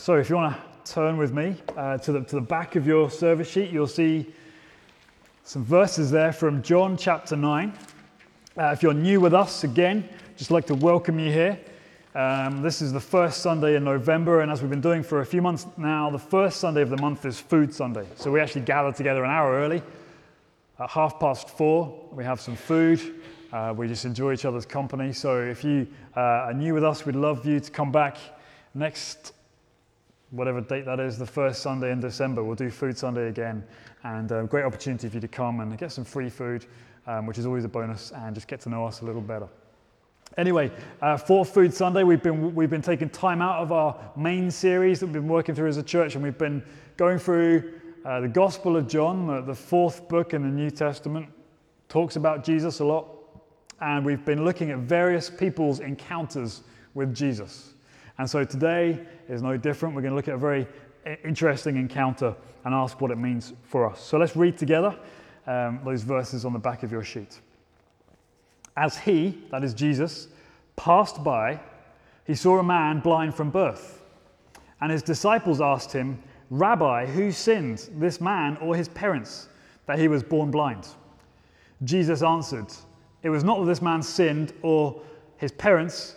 So, if you want to turn with me uh, to, the, to the back of your service sheet, you'll see some verses there from John chapter 9. Uh, if you're new with us, again, just like to welcome you here. Um, this is the first Sunday in November, and as we've been doing for a few months now, the first Sunday of the month is Food Sunday. So we actually gather together an hour early. At half past four, we have some food. Uh, we just enjoy each other's company. So if you uh, are new with us, we'd love you to come back next, whatever date that is, the first Sunday in December. We'll do Food Sunday again, and a uh, great opportunity for you to come and get some free food, um, which is always a bonus, and just get to know us a little better. Anyway, uh, for Food Sunday, we've been, we've been taking time out of our main series that we've been working through as a church, and we've been going through uh, the Gospel of John, the, the fourth book in the New Testament. Talks about Jesus a lot, and we've been looking at various people's encounters with Jesus. And so today is no different. We're going to look at a very interesting encounter and ask what it means for us. So let's read together um, those verses on the back of your sheet. As he, that is Jesus, passed by, he saw a man blind from birth. And his disciples asked him, Rabbi, who sinned, this man or his parents, that he was born blind? Jesus answered, It was not that this man sinned or his parents,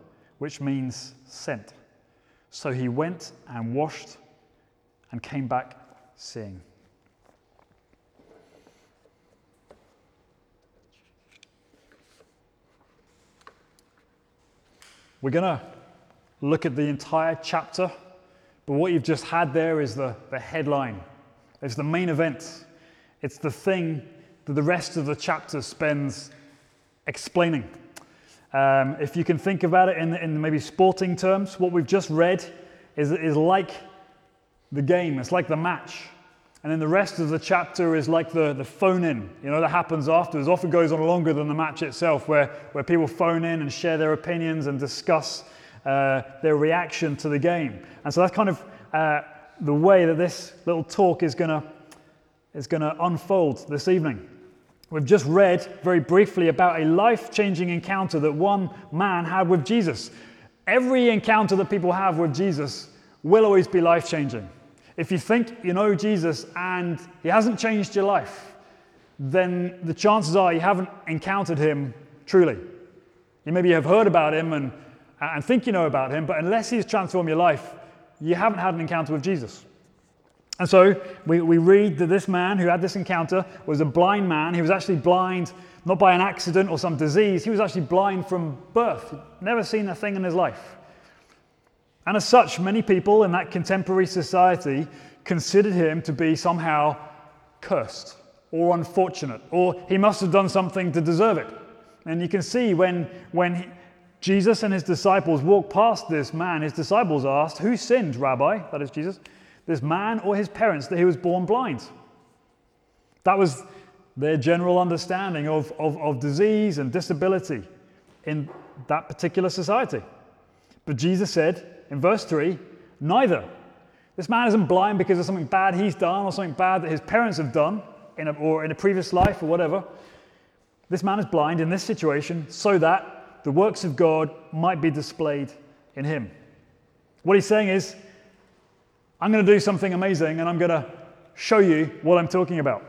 which means sent. So he went and washed and came back seeing. We're going to look at the entire chapter, but what you've just had there is the, the headline. It's the main event. It's the thing that the rest of the chapter spends explaining. Um, if you can think about it in, in maybe sporting terms, what we've just read is, is like the game, it's like the match. And then the rest of the chapter is like the, the phone in, you know, that happens afterwards. Often goes on longer than the match itself, where, where people phone in and share their opinions and discuss uh, their reaction to the game. And so that's kind of uh, the way that this little talk is going to is going to unfold this evening. We've just read very briefly about a life changing encounter that one man had with Jesus. Every encounter that people have with Jesus will always be life changing. If you think you know Jesus and he hasn't changed your life, then the chances are you haven't encountered him truly. You maybe have heard about him and, and think you know about him, but unless he's transformed your life, you haven't had an encounter with Jesus. And so we, we read that this man who had this encounter was a blind man. He was actually blind not by an accident or some disease, he was actually blind from birth. Never seen a thing in his life. And as such, many people in that contemporary society considered him to be somehow cursed or unfortunate, or he must have done something to deserve it. And you can see when, when he, Jesus and his disciples walked past this man, his disciples asked, Who sinned, Rabbi? That is Jesus, this man or his parents, that he was born blind? That was their general understanding of, of, of disease and disability in that particular society. But Jesus said, in verse 3, neither. This man isn't blind because of something bad he's done or something bad that his parents have done in a, or in a previous life or whatever. This man is blind in this situation so that the works of God might be displayed in him. What he's saying is, I'm going to do something amazing and I'm going to show you what I'm talking about.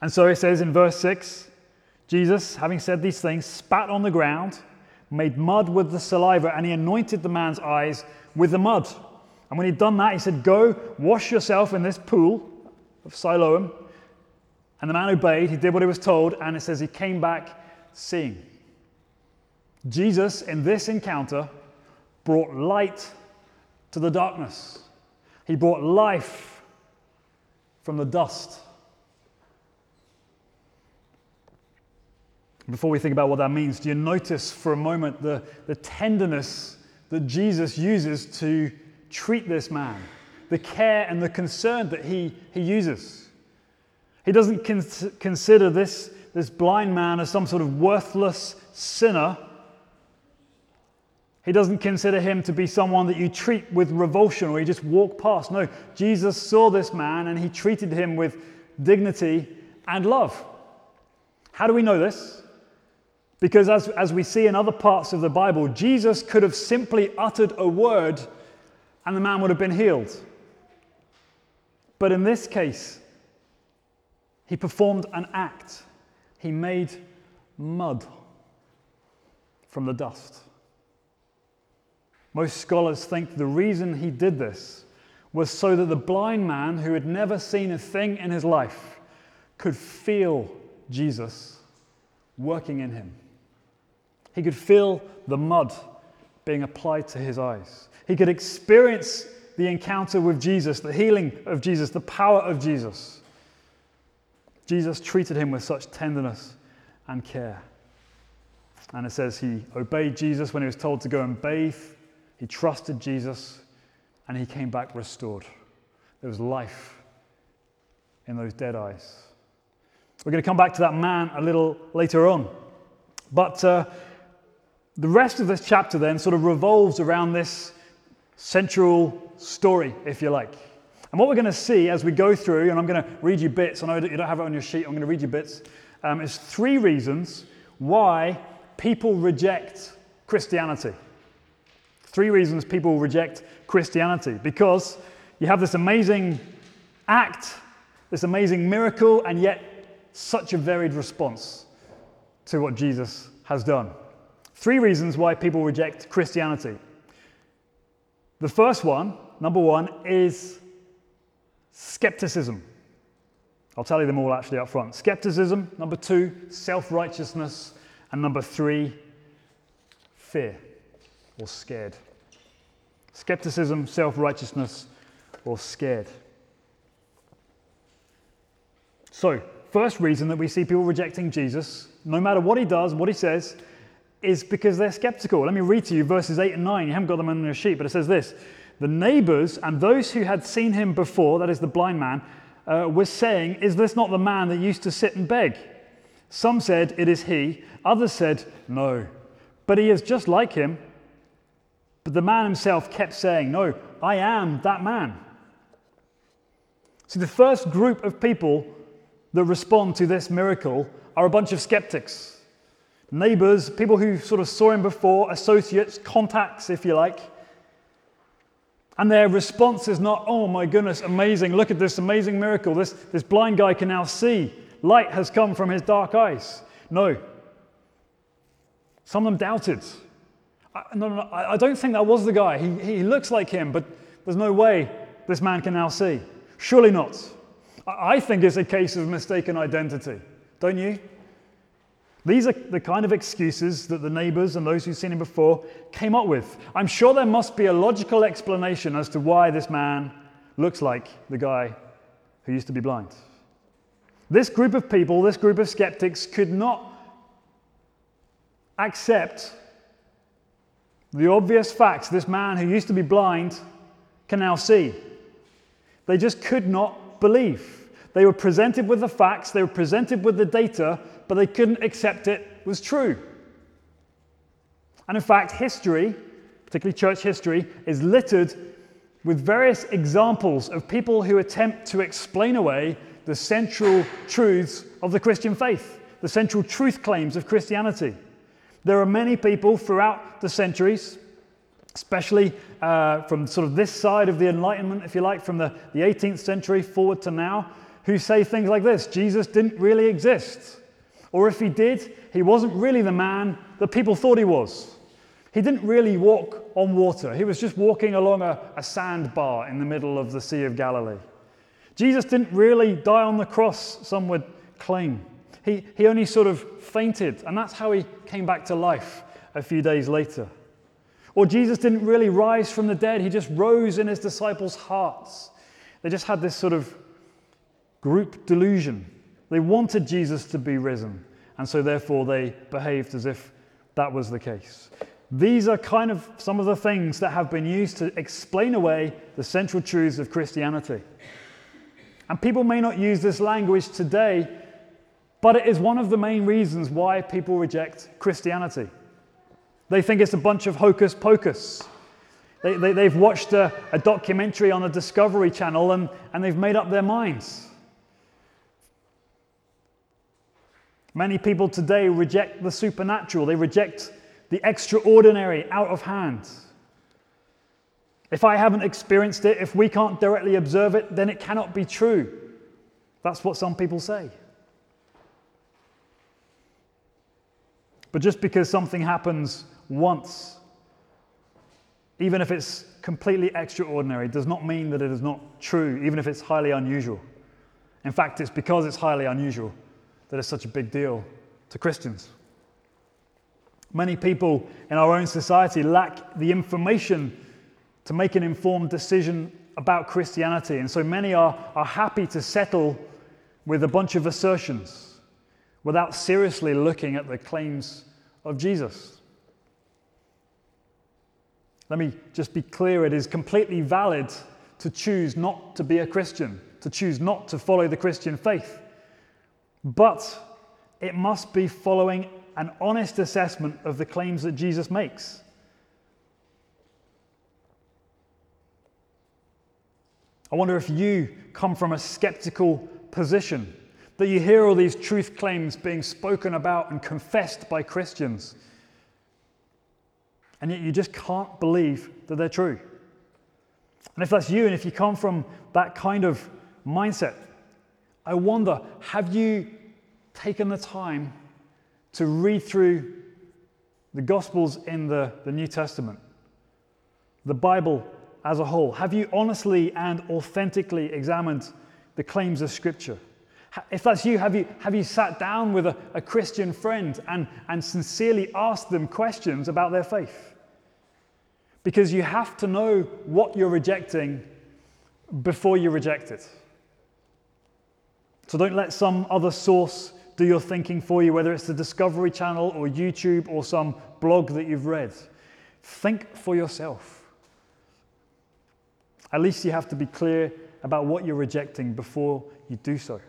And so it says in verse 6 Jesus, having said these things, spat on the ground made mud with the saliva, and he anointed the man's eyes with the mud. And when he'd done that, he said, Go, wash yourself in this pool of Siloam. And the man obeyed, he did what he was told, and it says he came back seeing. Jesus, in this encounter, brought light to the darkness. He brought life from the dust. Before we think about what that means, do you notice for a moment the, the tenderness that Jesus uses to treat this man, the care and the concern that he, he uses. He doesn't con- consider this, this blind man as some sort of worthless sinner. He doesn't consider him to be someone that you treat with revulsion or you just walk past. No, Jesus saw this man and he treated him with dignity and love. How do we know this? Because as, as we see in other parts of the Bible, Jesus could have simply uttered a word and the man would have been healed. But in this case, he performed an act. He made mud from the dust. Most scholars think the reason he did this was so that the blind man, who had never seen a thing in his life, could feel Jesus working in him. He could feel the mud being applied to his eyes. He could experience the encounter with Jesus, the healing of Jesus, the power of Jesus. Jesus treated him with such tenderness and care. And it says he obeyed Jesus when he was told to go and bathe. He trusted Jesus and he came back restored. There was life in those dead eyes. We're going to come back to that man a little later on. But uh, the rest of this chapter then sort of revolves around this central story, if you like. And what we're going to see as we go through, and I'm going to read you bits, I know you don't have it on your sheet, I'm going to read you bits, um, is three reasons why people reject Christianity. Three reasons people reject Christianity. Because you have this amazing act, this amazing miracle, and yet such a varied response to what Jesus has done. Three reasons why people reject Christianity. The first one, number one, is skepticism. I'll tell you them all actually up front. Skepticism, number two, self righteousness, and number three, fear or scared. Skepticism, self righteousness, or scared. So, first reason that we see people rejecting Jesus, no matter what he does, what he says, is because they're skeptical. Let me read to you verses 8 and 9. You haven't got them on your sheet, but it says this The neighbors and those who had seen him before, that is the blind man, uh, were saying, Is this not the man that used to sit and beg? Some said, It is he. Others said, No. But he is just like him. But the man himself kept saying, No, I am that man. See, the first group of people that respond to this miracle are a bunch of skeptics neighbors, people who sort of saw him before, associates, contacts, if you like. And their response is not, oh my goodness, amazing, look at this amazing miracle. This, this blind guy can now see. Light has come from his dark eyes. No. Some of them doubted. I, no, no, no, I don't think that was the guy. He, he looks like him, but there's no way this man can now see. Surely not. I, I think it's a case of mistaken identity. Don't you? These are the kind of excuses that the neighbors and those who've seen him before came up with. I'm sure there must be a logical explanation as to why this man looks like the guy who used to be blind. This group of people, this group of skeptics, could not accept the obvious facts this man who used to be blind can now see. They just could not believe. They were presented with the facts, they were presented with the data, but they couldn't accept it was true. And in fact, history, particularly church history, is littered with various examples of people who attempt to explain away the central truths of the Christian faith, the central truth claims of Christianity. There are many people throughout the centuries, especially uh, from sort of this side of the Enlightenment, if you like, from the, the 18th century forward to now, who say things like this Jesus didn't really exist. Or if he did, he wasn't really the man that people thought he was. He didn't really walk on water, he was just walking along a, a sandbar in the middle of the Sea of Galilee. Jesus didn't really die on the cross, some would claim. He, he only sort of fainted, and that's how he came back to life a few days later. Or Jesus didn't really rise from the dead, he just rose in his disciples' hearts. They just had this sort of group delusion they wanted Jesus to be risen, and so therefore they behaved as if that was the case. These are kind of some of the things that have been used to explain away the central truths of Christianity. And people may not use this language today, but it is one of the main reasons why people reject Christianity. They think it's a bunch of hocus pocus. They, they, have watched a, a documentary on the Discovery Channel and, and they've made up their minds. Many people today reject the supernatural, they reject the extraordinary out of hand. If I haven't experienced it, if we can't directly observe it, then it cannot be true. That's what some people say. But just because something happens once, even if it's completely extraordinary, does not mean that it is not true, even if it's highly unusual. In fact, it's because it's highly unusual that it's such a big deal to Christians. Many people in our own society lack the information to make an informed decision about Christianity, and so many are, are happy to settle with a bunch of assertions without seriously looking at the claims of Jesus. Let me just be clear it is completely valid to choose not to be a Christian, to choose not to follow the Christian faith. But it must be following an honest assessment of the claims that Jesus makes. I wonder if you come from a skeptical position, that you hear all these truth claims being spoken about and confessed by Christians, and yet you just can't believe that they're true. And if that's you, and if you come from that kind of mindset, I wonder have you taken the time to read through the Gospels in the, the New Testament, the Bible as a whole? Have you honestly and authentically examined the claims of Scripture? If that's you, have you, have you sat down with a, a Christian friend and, and sincerely asked them questions about their faith? Because you have to know what you're rejecting before you reject it. So don't let some other source do your thinking for you, whether it's the Discovery Channel or YouTube or some blog that you've read. Think for yourself. At least you have to be clear about what you're rejecting before you do so.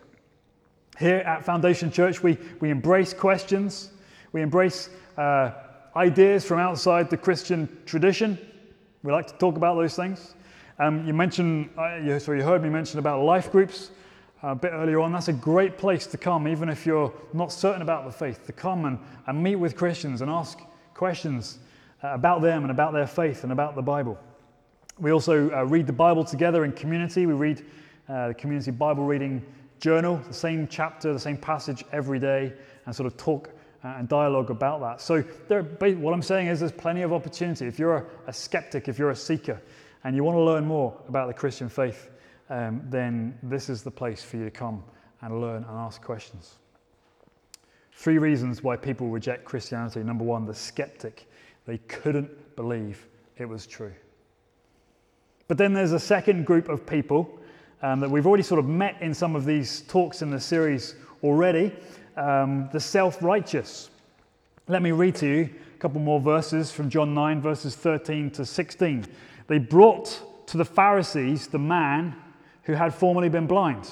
Here at Foundation Church, we, we embrace questions, we embrace uh, ideas from outside the Christian tradition. We like to talk about those things. Um, you mentioned, uh, you, so you heard me mention about life groups a bit earlier on, that's a great place to come, even if you're not certain about the faith, to come and, and meet with Christians and ask questions uh, about them and about their faith and about the Bible. We also uh, read the Bible together in community. We read uh, the community Bible reading journal, the same chapter, the same passage every day, and sort of talk uh, and dialogue about that. So, there, what I'm saying is there's plenty of opportunity. If you're a, skeptic, if you're a seeker, and you want to learn more about the Christian faith, um, then this is the place for you to come and learn and ask questions. Three reasons why people reject Christianity. Number one, the skeptic. They couldn't believe it was true. But then there's a second group of people um, that we've already sort of met in some of these talks in the series already um, the self righteous. Let me read to you a couple more verses from John 9, verses 13 to 16. They brought to the Pharisees the man who had formerly been blind.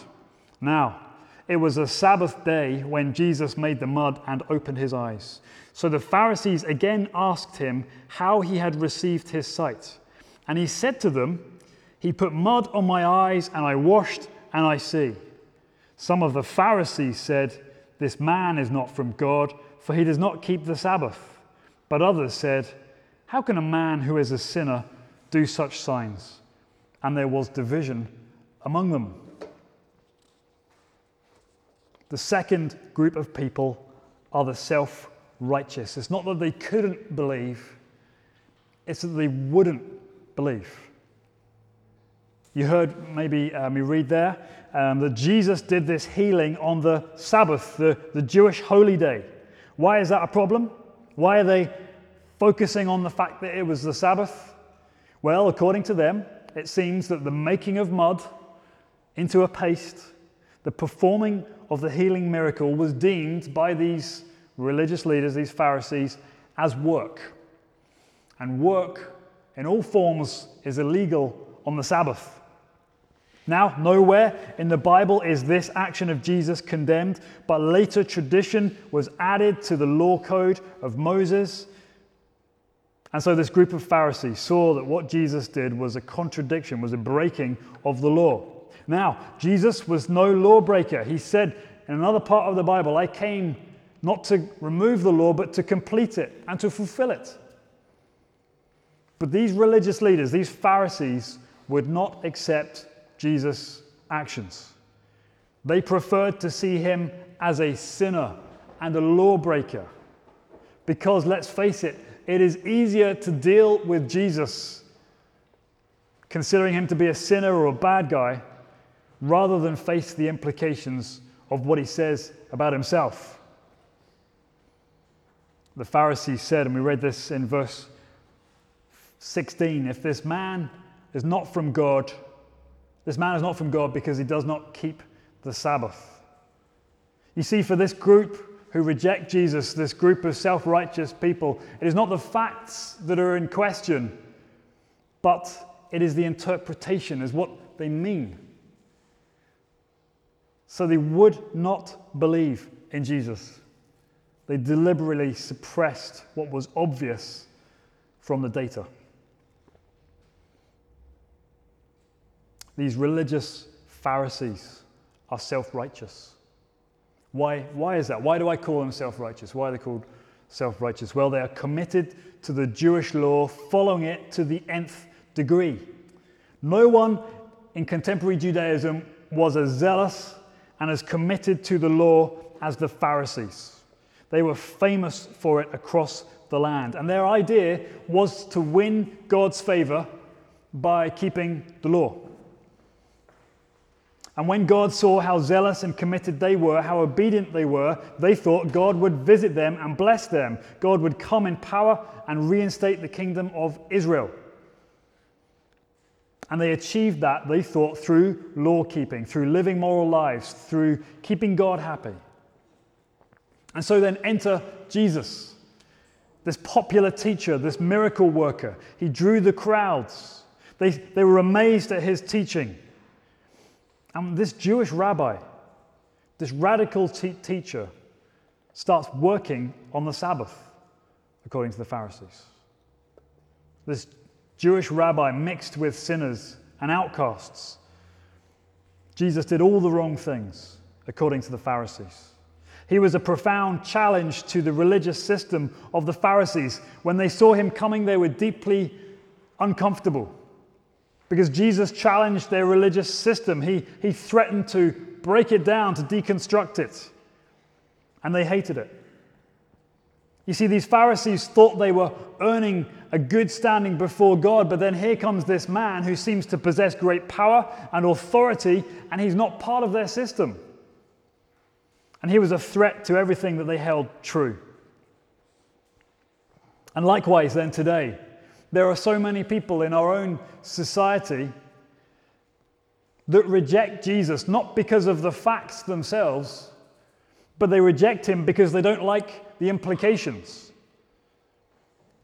Now, it was a Sabbath day when Jesus made the mud and opened his eyes. So the Pharisees again asked him how he had received his sight. And he said to them, He put mud on my eyes, and I washed, and I see. Some of the Pharisees said, This man is not from God, for he does not keep the Sabbath. But others said, How can a man who is a sinner do such signs? And there was division among them. The second group of people are the self righteous. It's not that they couldn't believe, it's that they wouldn't believe. You heard maybe um, you read there um, that Jesus did this healing on the Sabbath, the, the Jewish holy day. Why is that a problem? Why are they focusing on the fact that it was the Sabbath? Well, according to them, it seems that the making of mud into a paste, the performing of the healing miracle was deemed by these religious leaders, these Pharisees, as work. and work in all forms is illegal on the Sabbath. Now, nowhere in the Bible is this action of Jesus condemned, but later tradition was added to the law code of Moses. And so, this group of Pharisees saw that what Jesus did was a contradiction, was a breaking of the law. Now, Jesus was no lawbreaker. He said in another part of the Bible, I came not to remove the law, but to complete it and to fulfill it. But these religious leaders, these Pharisees, would not accept Jesus' actions. They preferred to see him as a sinner and a lawbreaker. Because let's face it, it is easier to deal with Jesus, considering him to be a sinner or a bad guy, rather than face the implications of what he says about himself. The Pharisees said, and we read this in verse 16 if this man is not from God, this man is not from God because he does not keep the Sabbath. You see, for this group who reject Jesus, this group of self righteous people, it is not the facts that are in question, but it is the interpretation, is what they mean. So they would not believe in Jesus. They deliberately suppressed what was obvious from the data. These religious Pharisees are self righteous. Why, why is that? Why do I call them self righteous? Why are they called self righteous? Well, they are committed to the Jewish law, following it to the nth degree. No one in contemporary Judaism was as zealous and as committed to the law as the Pharisees. They were famous for it across the land. And their idea was to win God's favor by keeping the law. And when God saw how zealous and committed they were, how obedient they were, they thought God would visit them and bless them. God would come in power and reinstate the kingdom of Israel. And they achieved that, they thought, through law keeping, through living moral lives, through keeping God happy. And so then enter Jesus, this popular teacher, this miracle worker. He drew the crowds, they, they were amazed at his teaching. And this Jewish rabbi, this radical te- teacher, starts working on the Sabbath, according to the Pharisees. This Jewish rabbi mixed with sinners and outcasts. Jesus did all the wrong things, according to the Pharisees. He was a profound challenge to the religious system of the Pharisees. When they saw him coming, they were deeply uncomfortable because Jesus challenged their religious system. He, he threatened to break it down, to deconstruct it, and they hated it. You see, these Pharisees thought they were earning a good standing before God, but then here comes this man who seems to possess great power and authority, and he's not part of their system. And he was a threat to everything that they held true. And likewise, then today, there are so many people in our own society that reject Jesus, not because of the facts themselves, but they reject him because they don't like the implications.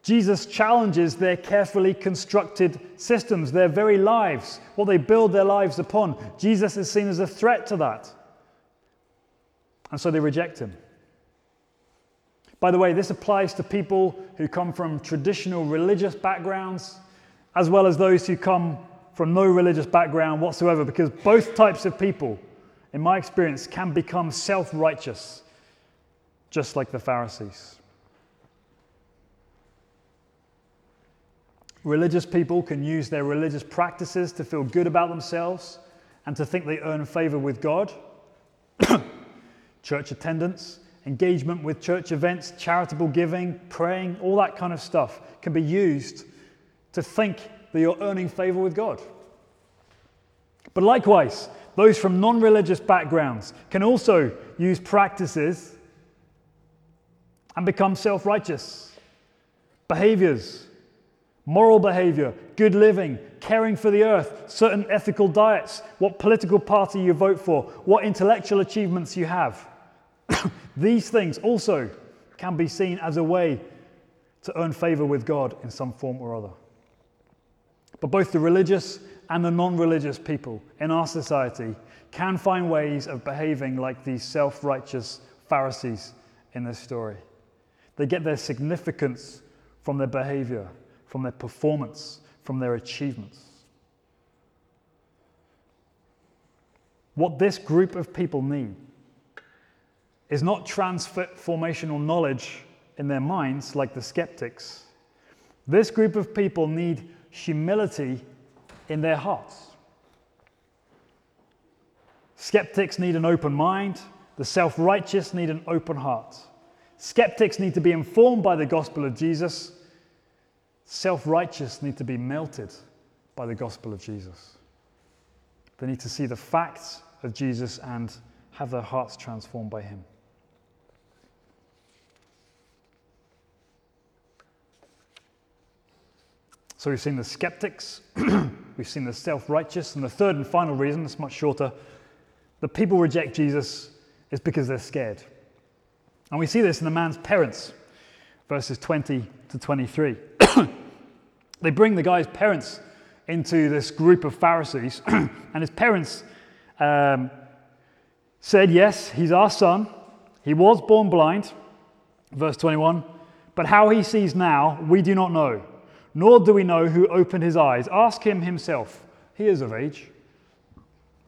Jesus challenges their carefully constructed systems, their very lives, what they build their lives upon. Jesus is seen as a threat to that. And so they reject him. By the way, this applies to people who come from traditional religious backgrounds, as well as those who come from no religious background whatsoever, because both types of people, in my experience, can become self righteous, just like the Pharisees. Religious people can use their religious practices to feel good about themselves and to think they earn favor with God. Church attendance engagement with church events, charitable giving, praying, all that kind of stuff can be used to think that you're earning favor with God. But likewise, those from non religious backgrounds can also use practices and become self righteous. Behaviors, moral behavior, good living, caring for the earth, certain ethical diets, what political party you vote for, what intellectual achievements you have. These things also can be seen as a way to earn favor with God in some form or other. But both the religious and the non religious people in our society can find ways of behaving like these self righteous Pharisees in this story. They get their significance from their behavior, from their performance, from their achievements. What this group of people need is not transformational knowledge in their minds like the skeptics. This group of people need humility in their hearts. Skeptics need an open mind, the self righteous need an open heart. Skeptics need to be informed by the gospel of Jesus, self righteous need to be melted by the gospel of Jesus. They need to see the facts of Jesus and have their hearts transformed by him. So we've seen the skeptics, we've seen the self righteous, and the third and final reason, it's much shorter, the people reject Jesus is because they're scared. And we see this in the man's parents, verses 20 to 23. they bring the guy's parents into this group of Pharisees, and his parents um, said, Yes, he's our son. He was born blind, verse 21, but how he sees now, we do not know nor do we know who opened his eyes. Ask him himself. He is of age.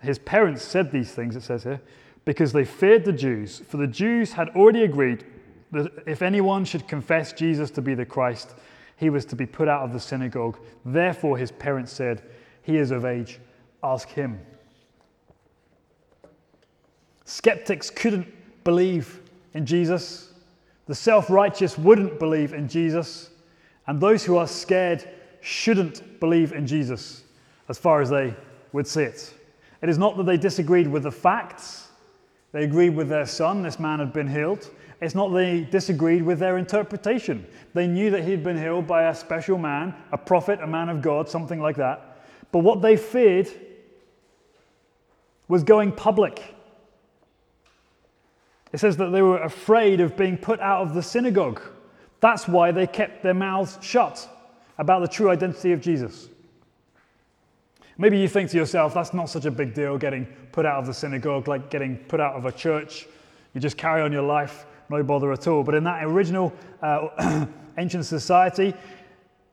His parents said these things, it says here, because they feared the Jews, for the Jews had already agreed that if anyone should confess Jesus to be the Christ, he was to be put out of the synagogue. Therefore, his parents said, He is of age, ask him. Skeptics couldn't believe in Jesus. The self righteous wouldn't believe in Jesus. And those who are scared shouldn't believe in Jesus as far as they would see it. It is not that they disagreed with the facts, they agreed with their son, this man had been healed. It's not that they disagreed with their interpretation. They knew that he'd been healed by a special man, a prophet, a man of God, something like that. But what they feared was going public. It says that they were afraid of being put out of the synagogue. That's why they kept their mouths shut about the true identity of Jesus. Maybe you think to yourself, that's not such a big deal getting put out of the synagogue, like getting put out of a church. You just carry on your life, no bother at all. But in that original uh, ancient society,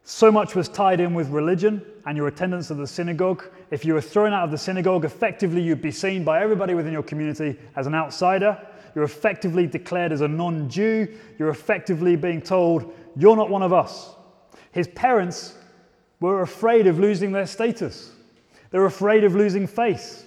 so much was tied in with religion and your attendance at the synagogue. If you were thrown out of the synagogue, effectively you'd be seen by everybody within your community as an outsider. You're effectively declared as a non Jew. You're effectively being told, You're not one of us. His parents were afraid of losing their status, they were afraid of losing face.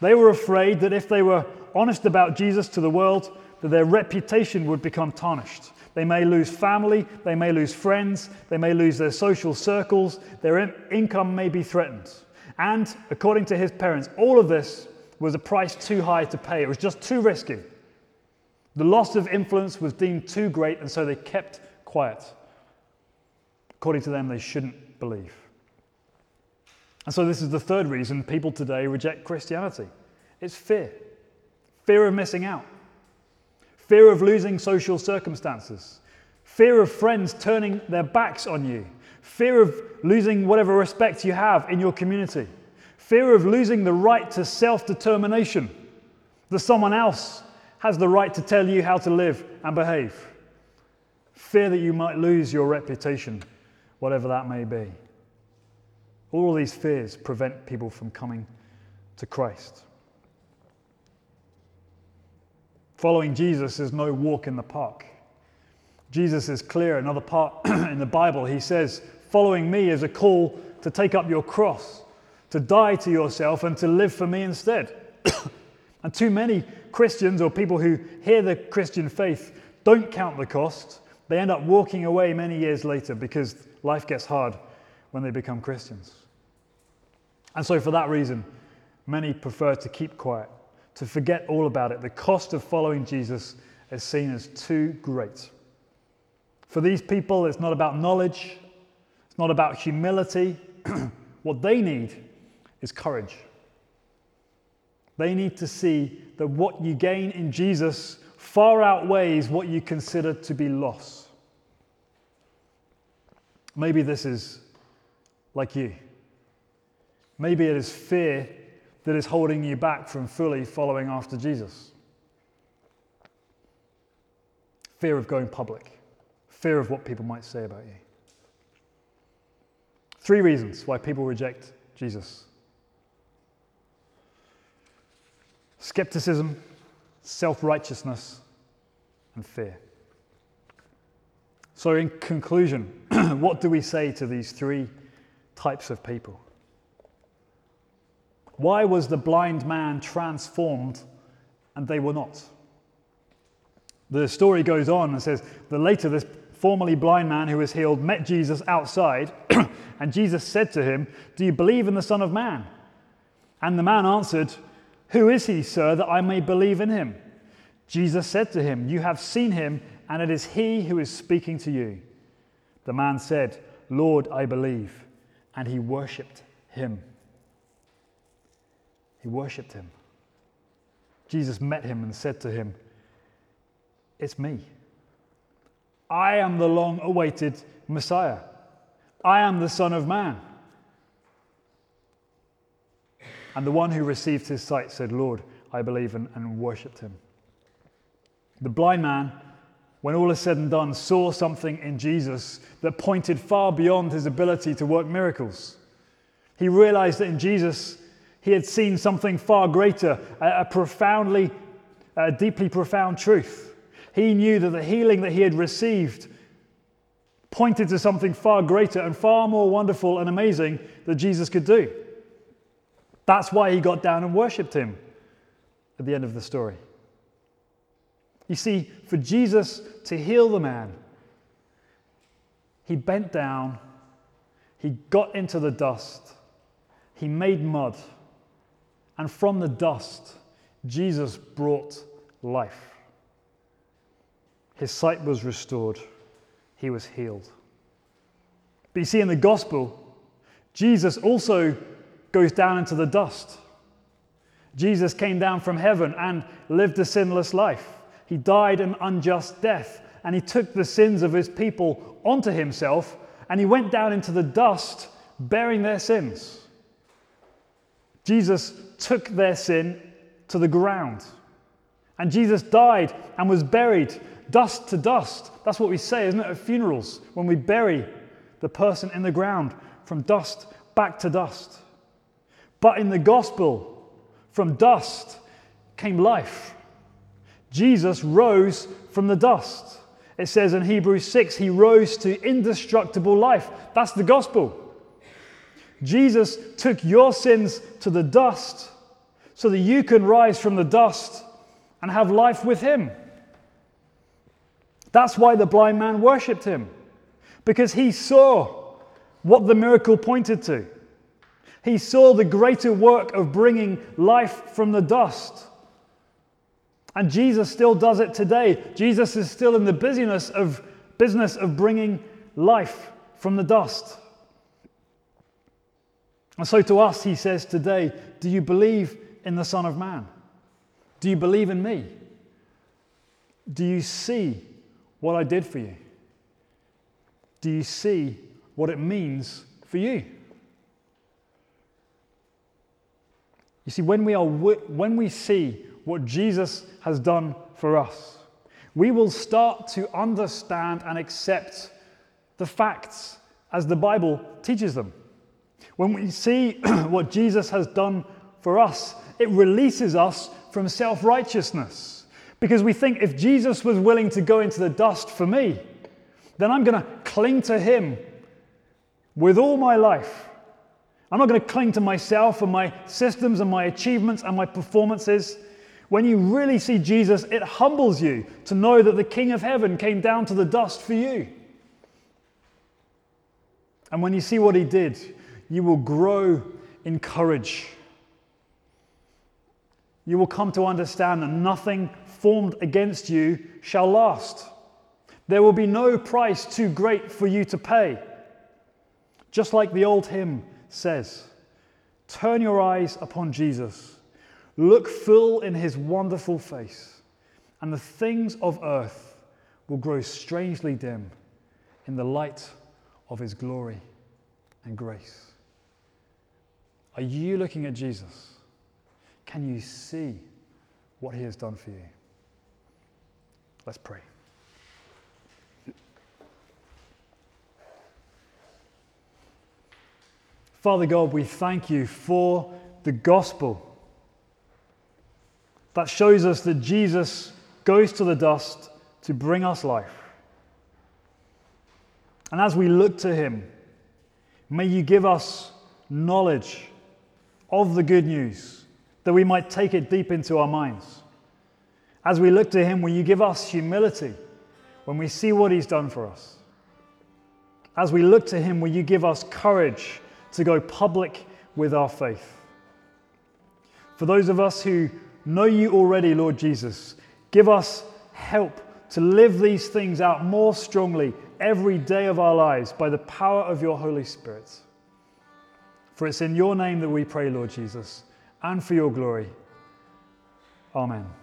They were afraid that if they were honest about Jesus to the world, that their reputation would become tarnished. They may lose family, they may lose friends, they may lose their social circles, their in- income may be threatened. And according to his parents, all of this was a price too high to pay. It was just too risky. The loss of influence was deemed too great, and so they kept quiet. According to them, they shouldn't believe. And so, this is the third reason people today reject Christianity. It's fear. Fear of missing out, fear of losing social circumstances, fear of friends turning their backs on you, fear of losing whatever respect you have in your community, fear of losing the right to self determination, that someone else has the right to tell you how to live and behave. Fear that you might lose your reputation, whatever that may be. All these fears prevent people from coming to Christ. Following Jesus is no walk in the park. Jesus is clear. Another part in the Bible, he says, Following me is a call to take up your cross, to die to yourself, and to live for me instead. and too many Christians or people who hear the Christian faith don't count the cost. They end up walking away many years later because life gets hard when they become Christians. And so, for that reason, many prefer to keep quiet, to forget all about it. The cost of following Jesus is seen as too great. For these people, it's not about knowledge, it's not about humility. what they need is courage. They need to see that what you gain in Jesus far outweighs what you consider to be loss. Maybe this is like you. Maybe it is fear that is holding you back from fully following after Jesus. Fear of going public, fear of what people might say about you. Three reasons why people reject Jesus skepticism, self righteousness, and fear. So, in conclusion, what do we say to these three types of people? Why was the blind man transformed and they were not? The story goes on and says that later this formerly blind man who was healed met Jesus outside, and Jesus said to him, Do you believe in the Son of Man? And the man answered, Who is he, sir, that I may believe in him? Jesus said to him, You have seen him, and it is he who is speaking to you. The man said, Lord, I believe. And he worshipped him. He worshipped him. Jesus met him and said to him, It's me. I am the long awaited Messiah. I am the Son of Man. And the one who received his sight said, Lord, I believe, and, and worshipped him. The blind man, when all is said and done, saw something in Jesus that pointed far beyond his ability to work miracles. He realized that in Jesus, he had seen something far greater, a, a profoundly, a deeply profound truth. He knew that the healing that he had received pointed to something far greater and far more wonderful and amazing that Jesus could do. That's why he got down and worshipped him at the end of the story. You see, for Jesus to heal the man, he bent down, he got into the dust, he made mud and from the dust, Jesus brought life. His sight was restored, he was healed. But you see, in the gospel, Jesus also goes down into the dust. Jesus came down from heaven and lived a sinless life. He died an unjust death, and he took the sins of his people onto himself, and he went down into the dust bearing their sins. Jesus took their sin to the ground. And Jesus died and was buried, dust to dust. That's what we say, isn't it, at funerals, when we bury the person in the ground from dust back to dust. But in the gospel, from dust came life. Jesus rose from the dust. It says in Hebrews 6, he rose to indestructible life. That's the gospel. Jesus took your sins to the dust so that you can rise from the dust and have life with him. That's why the blind man worshipped him, because he saw what the miracle pointed to. He saw the greater work of bringing life from the dust. And Jesus still does it today. Jesus is still in the busyness of business of bringing life from the dust. And so to us, he says today, Do you believe in the Son of Man? Do you believe in me? Do you see what I did for you? Do you see what it means for you? You see, when we, are, when we see what Jesus has done for us, we will start to understand and accept the facts as the Bible teaches them. When we see what Jesus has done for us, it releases us from self righteousness. Because we think if Jesus was willing to go into the dust for me, then I'm going to cling to him with all my life. I'm not going to cling to myself and my systems and my achievements and my performances. When you really see Jesus, it humbles you to know that the King of heaven came down to the dust for you. And when you see what he did, you will grow in courage. You will come to understand that nothing formed against you shall last. There will be no price too great for you to pay. Just like the old hymn says Turn your eyes upon Jesus, look full in his wonderful face, and the things of earth will grow strangely dim in the light of his glory and grace. Are you looking at Jesus? Can you see what he has done for you? Let's pray. Father God, we thank you for the gospel that shows us that Jesus goes to the dust to bring us life. And as we look to him, may you give us knowledge of the good news that we might take it deep into our minds. As we look to him, will you give us humility when we see what he's done for us? As we look to him, will you give us courage to go public with our faith. For those of us who know you already, Lord Jesus, give us help to live these things out more strongly every day of our lives by the power of your Holy Spirit. For it's in your name that we pray, Lord Jesus, and for your glory. Amen.